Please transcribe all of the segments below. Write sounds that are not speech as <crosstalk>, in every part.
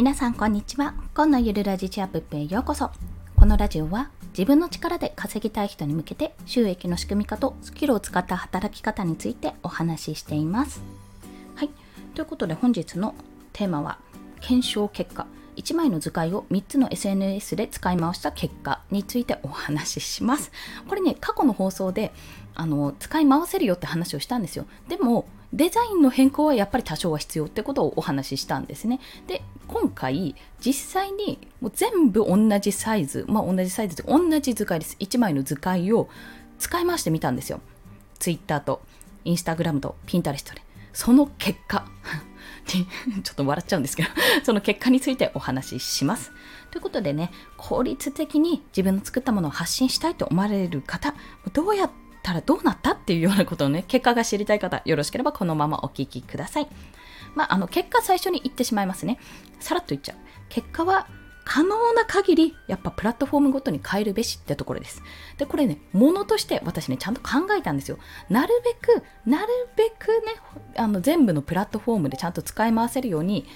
皆さんこんにちは。今のゆるラジチアップへようこそ。このラジオは自分の力で稼ぎたい人に向けて収益の仕組み化とスキルを使った働き方についてお話ししています。はい。ということで本日のテーマは検証結果。1枚の図解を3つの SNS で使い回した結果についてお話しします。これね、過去の放送であの使い回せるよって話をしたんですよ。でも、デザインの変更はやっぱり多少は必要ってことをお話ししたんですね。で、今回、実際にもう全部同じサイズ、まあ同じサイズで同じ図解です。1枚の図解を使い回してみたんですよ。Twitter と Instagram と Pinterest で。その結果、<laughs> ちょっと笑っちゃうんですけど、<laughs> その結果についてお話しします。ということでね、効率的に自分の作ったものを発信したいと思われる方、どうやってたらどうなったっていうようなことをね、結果が知りたい方、よろしければこのままお聞きください。まあ、あの、結果最初に言ってしまいますね。さらっと言っちゃう。結果は、可能な限り、やっぱプラットフォームごとに変えるべしってところです。で、これね、ものとして私ね、ちゃんと考えたんですよ。なるべく、なるべくね、あの、全部のプラットフォームでちゃんと使い回せるように、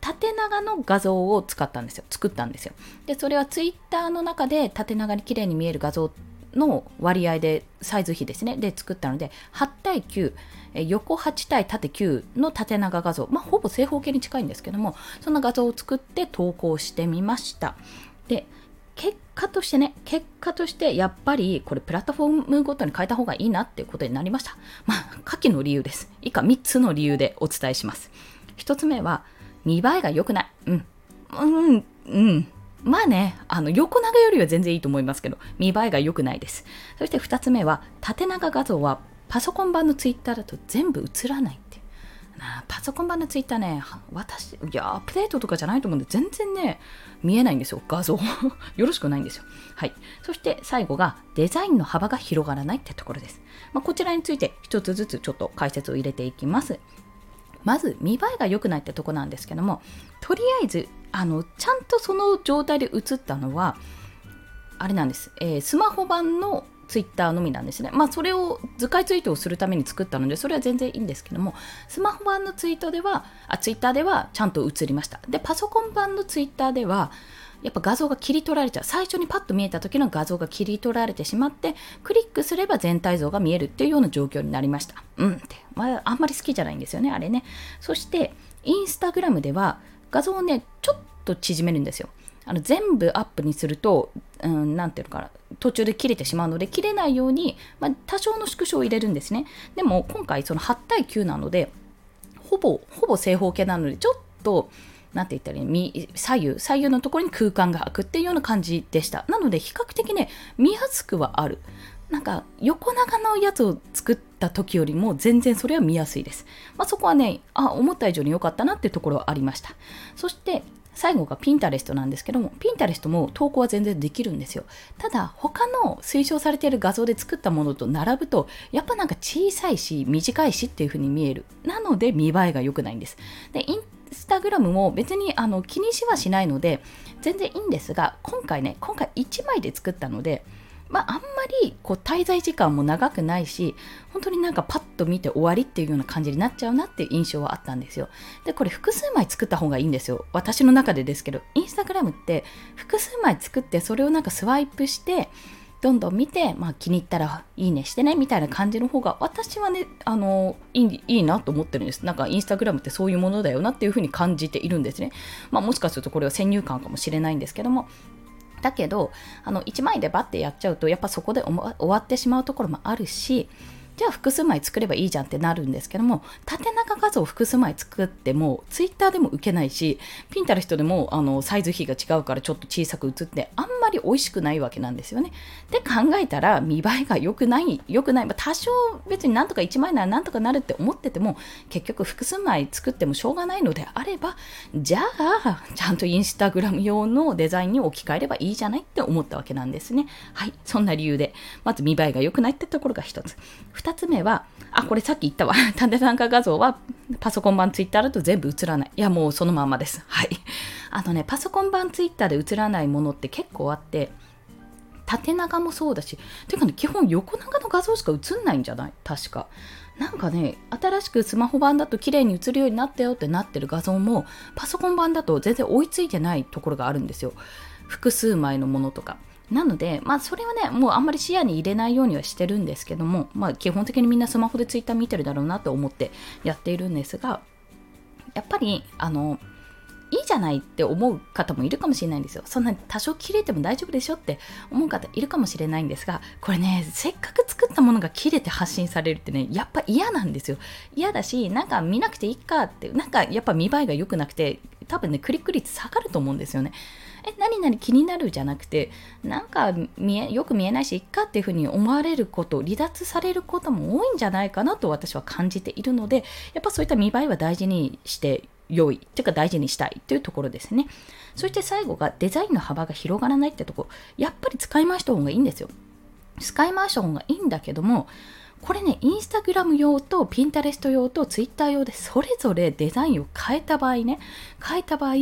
縦長の画像を使ったんですよ。作ったんですよ。で、それはツイッターの中で縦長に綺麗に見える画像の割合でサイズ比ですね。で作ったので8対9横8対縦9の縦長画像、まあ、ほぼ正方形に近いんですけどもそんな画像を作って投稿してみました。で結果としてね結果としてやっぱりこれプラットフォームごとに変えた方がいいなっていうことになりました。まあ下記の理由です。以下3つの理由でお伝えします。1つ目は見栄えが良くない。うん。うんうん。まあね、あの横長よりは全然いいと思いますけど、見栄えが良くないです。そして2つ目は、縦長画像はパソコン版のツイッターだと全部映らないって。パソコン版のツイッターね、私、いや、アップデートとかじゃないと思うんで、全然ね、見えないんですよ、画像。<laughs> よろしくないんですよ。はい。そして最後が、デザインの幅が広がらないってところです。まあ、こちらについて一つずつちょっと解説を入れていきます。まず見栄えが良くないってとこなんですけどもとりあえずあのちゃんとその状態で映ったのはあれなんです、えー、スマホ版のツイッターのみなんですね。まあそれを図解ツイートをするために作ったのでそれは全然いいんですけどもスマホ版のツイートではあツイッターではちゃんと映りました。でパソコン版のツイッターではやっぱ画像が切り取られちゃう。最初にパッと見えた時の画像が切り取られてしまってクリックすれば全体像が見えるっていうような状況になりました。うんって、まあ、あんまり好きじゃないんですよねあれね。そしてインスタグラムでは画像をねちょっと縮めるんですよ。あの全部アップにすると、うん、なんていうのかな、途中で切れてしまうので、切れないように、まあ、多少の縮小を入れるんですね。でも、今回、その8対9なので、ほぼ、ほぼ正方形なので、ちょっと、なんて言ったらいい左右、左右のところに空間が空くっていうような感じでした。なので、比較的ね、見やすくはある。なんか、横長のやつを作った時よりも全然それは見やすいです。まあ、そこはね、あ、思った以上に良かったなっていうところはありました。そして、最後がピンタレストなんですけども、ピンタレストも投稿は全然できるんですよ。ただ、他の推奨されている画像で作ったものと並ぶと、やっぱなんか小さいし、短いしっていう風に見える。なので、見栄えが良くないんです。で、インスタグラムも別にあの気にしはしないので、全然いいんですが、今回ね、今回1枚で作ったので、まあ、あんまりこう滞在時間も長くないし本当になんかパッと見て終わりっていうような感じになっちゃうなっていう印象はあったんですよ。でこれ複数枚作った方がいいんですよ。私の中でですけどインスタグラムって複数枚作ってそれをなんかスワイプしてどんどん見て、まあ、気に入ったらいいねしてねみたいな感じの方が私はねあのいいいいなと思ってるんです。なんかインスタグラムってそういうものだよなっていうふうに感じているんですね、まあ、もしかするとこれは先入観かもしれないんですけども。だけどあの1枚でバッてやっちゃうとやっぱそこで終わってしまうところもあるしじゃあ複数枚作ればいいじゃんってなるんですけども縦長画像を複数枚作ってもツイッターでも受けないしピンタレストでもあのサイズ比が違うからちょっと小さく写ってあんまり美味しくないわけなんですよね。で考えたら見栄えが良くない良くない、まあ、多少別になんとか1枚ならなんとかなるって思ってても結局複数枚作ってもしょうがないのであればじゃあちゃんとインスタグラム用のデザインに置き換えればいいじゃないって思ったわけなんですね。はいそんな理由でまず見栄えが良くないってところが1つ。2つ目は、あ、これさっき言ったわ。縦参加画像はパソコン版ツイッターだと全部映らない。いや、もうそのままです。はい。あのね、パソコン版ツイッターで映らないものって結構あって、縦長もそうだし、ていうかね、基本横長の画像しか映んないんじゃない？確か。なんかね新しくスマホ版だと綺麗に映るようになったよってなってる画像もパソコン版だと全然追いついてないところがあるんですよ複数枚のものとかなので、まあ、それはね、もうあんまり視野に入れないようにはしてるんですけども、まあ、基本的にみんなスマホでツイッター見てるだろうなと思ってやっているんですが、やっぱり、あの、いいじゃないって思う方もいるかもしれないんですよ。そんなに多少切れても大丈夫でしょって思う方いるかもしれないんですが、これね、せっかく作ったものが切れて発信されるってね、やっぱ嫌なんですよ。嫌だし、なんか見なくていいかって、なんかやっぱ見栄えが良くなくて、多分ね、クリック率下がると思うんですよね。え、何々気になるじゃなくて、なんか見え、よく見えないし、いっかっていうふうに思われること、離脱されることも多いんじゃないかなと私は感じているので、やっぱそういった見栄えは大事にして良いっていうか大事にしたいというところですね。そして最後がデザインの幅が広がらないってとこやっぱり使い回した方がいいんですよ。使い回した方がいいんだけどもこれねインスタグラム用とピンタレスト用とツイッター用でそれぞれデザインを変えた場合ね変えた場合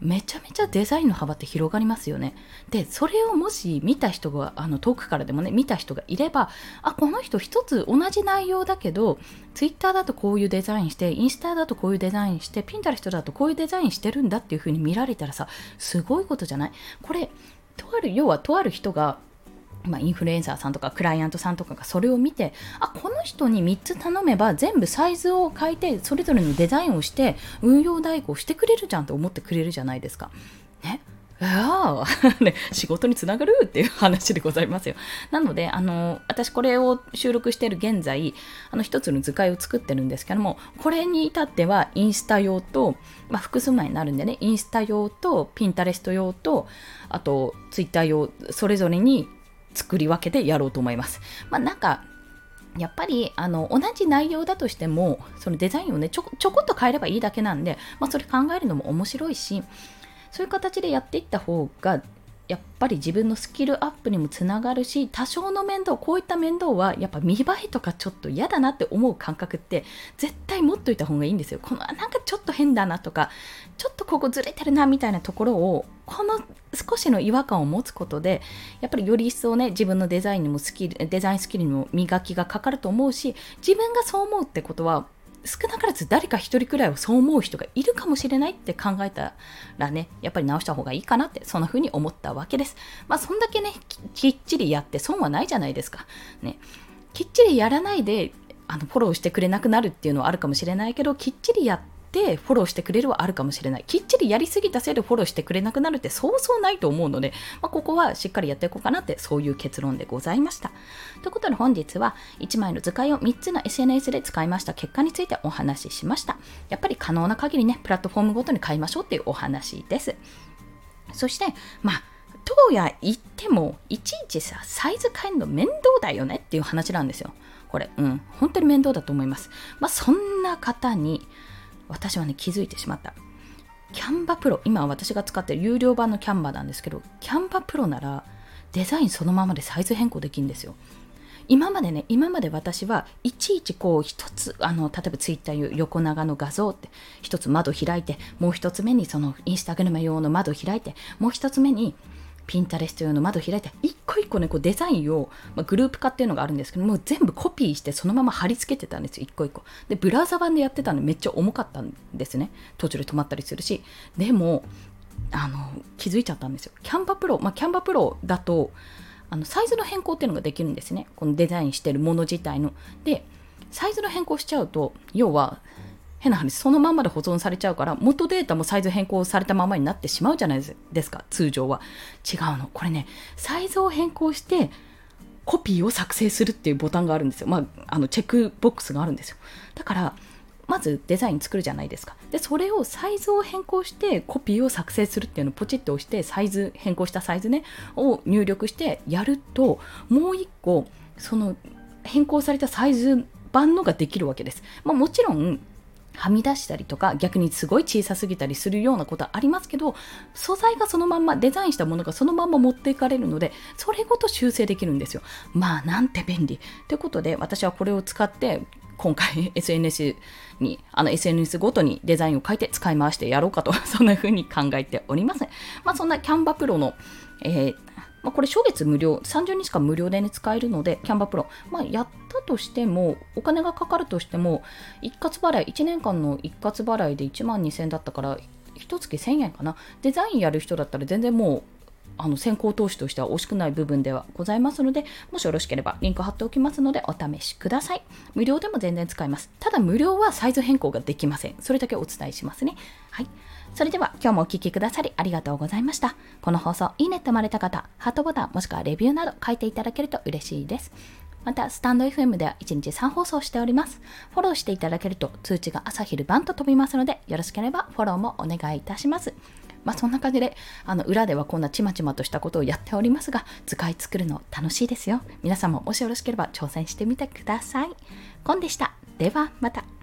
めちゃめちゃデザインの幅って広がりますよね。で、それをもし見た人が、あの遠くからでもね、見た人がいれば、あ、この人一つ同じ内容だけど、Twitter だとこういうデザインして、インスタだとこういうデザインして、ピンタレストだとこういうデザインしてるんだっていう風に見られたらさ、すごいことじゃない？これ、とある、要はとある人がまあ、インフルエンサーさんとかクライアントさんとかがそれを見てあこの人に3つ頼めば全部サイズを変えてそれぞれのデザインをして運用代行してくれるじゃんって思ってくれるじゃないですか。ね？ああ、<laughs> ね、仕事につながるっていう話でございますよ。なので、あの、私これを収録している現在、あの、一つの図解を作ってるんですけども、これに至ってはインスタ用と、まあ、複数枚になるんでね、インスタ用と、ピンタレスト用と、あと、ツイッター用、それぞれに作り分けてやろうと思います。まあ、なんかやっぱりあの同じ内容だとしてもそのデザインをねちょちょこっと変えればいいだけなんで、まあ、それ考えるのも面白いしそういう形でやっていった方がやっぱり自分のスキルアップにもつながるし多少の面倒こういった面倒はやっぱ見栄えとかちょっと嫌だなって思う感覚って絶対持っといた方がいいんですよ。このなんかちょっと変だなとかちょっとここずれてるなみたいなところをこの少しの違和感を持つことでやっぱりより一層ね自分のデザインにもスキルデザインスキルにも磨きがかかると思うし自分がそう思うってことは少なからず誰か一人くらいはそう思う人がいるかもしれないって考えたらね、やっぱり直した方がいいかなって、そんな風に思ったわけです。まあ、そんだけね、きっちりやって損はないじゃないですか。ね。きっちりやらないで、あの、フォローしてくれなくなるっていうのはあるかもしれないけど、きっちりやって、ってフォローしてくれるはあるかもしれない。きっちりやりすぎたせいでフォローしてくれなくなるってそうそうないと思うので、まあ、ここはしっかりやっていこうかなってそういう結論でございました。ということで本日は1枚の図解を3つの SNS で使いました結果についてお話ししました。やっぱり可能な限りね、プラットフォームごとに買いましょうっていうお話です。そして、まあ、どうや言っても、いちいちさ、サイズ変えるの面倒だよねっていう話なんですよ。これ、うん、本当に面倒だと思います。まあ、そんな方に、私はね気づいてしまった。キャンバプロ今私が使ってる有料版のキャンバなんですけどキャンバプロならデザインそのままでサイズ変更できるんですよ。今までね今まで私はいちいちこう一つあの例えばツイッター横長の画像って一つ窓開いてもう一つ目にそのインスタグラム用の窓開いてもう一つ目にピンタレスト用の窓開いて、一個一個ね、こうデザインを、まあ、グループ化っていうのがあるんですけども、全部コピーしてそのまま貼り付けてたんですよ、一個一個。で、ブラウザ版でやってたんでめっちゃ重かったんですね。途中で止まったりするし。でも、あの、気づいちゃったんですよ。キャンバプロ、まあ、キャンバプロだと、あの、サイズの変更っていうのができるんですね。このデザインしてるもの自体の。で、サイズの変更しちゃうと、要は、変な話、そのままで保存されちゃうから、元データもサイズ変更されたままになってしまうじゃないですか、通常は。違うの。これね、サイズを変更して、コピーを作成するっていうボタンがあるんですよ。まあ、あの、チェックボックスがあるんですよ。だから、まずデザイン作るじゃないですか。で、それをサイズを変更してコピーを作成するっていうのをポチッと押して、サイズ、変更したサイズね、を入力してやると、もう一個、その変更されたサイズ版のができるわけです。まあ、もちろん、はみ出したりとか逆にすごい小さすぎたりするようなことはありますけど素材がそのまんまデザインしたものがそのまんま持っていかれるのでそれごと修正できるんですよまあなんて便利ということで私はこれを使って今回 <laughs> SNS に、あの SNS ごとにデザインを変えて使い回してやろうかと、そんな風に考えております。まあそんなキャンバプロの、えーまあ、これ初月無料、30日間無料で、ね、使えるので、キャンバプロ、まあ、やったとしても、お金がかかるとしても、一括払い、1年間の一括払いで1万2000円だったから、一月1000円かな。デザインやる人だったら全然もうあの先行投資としては惜しくない部分ではございますので、もしよろしければリンク貼っておきますのでお試しください。無料でも全然使えます。ただ無料はサイズ変更ができません。それだけお伝えしますね。はい。それでは今日もお聴きくださりありがとうございました。この放送いいねって思われた方、ハートボタンもしくはレビューなど書いていただけると嬉しいです。また、スタンド FM では1日3放送しております。フォローしていただけると通知が朝昼晩と飛びますので、よろしければフォローもお願いいたします。まあ、そんな感じで、あの、裏ではこんなちまちまとしたことをやっておりますが、図解作るの楽しいですよ。皆さんももしよろしければ挑戦してみてください。コンでした。では、また。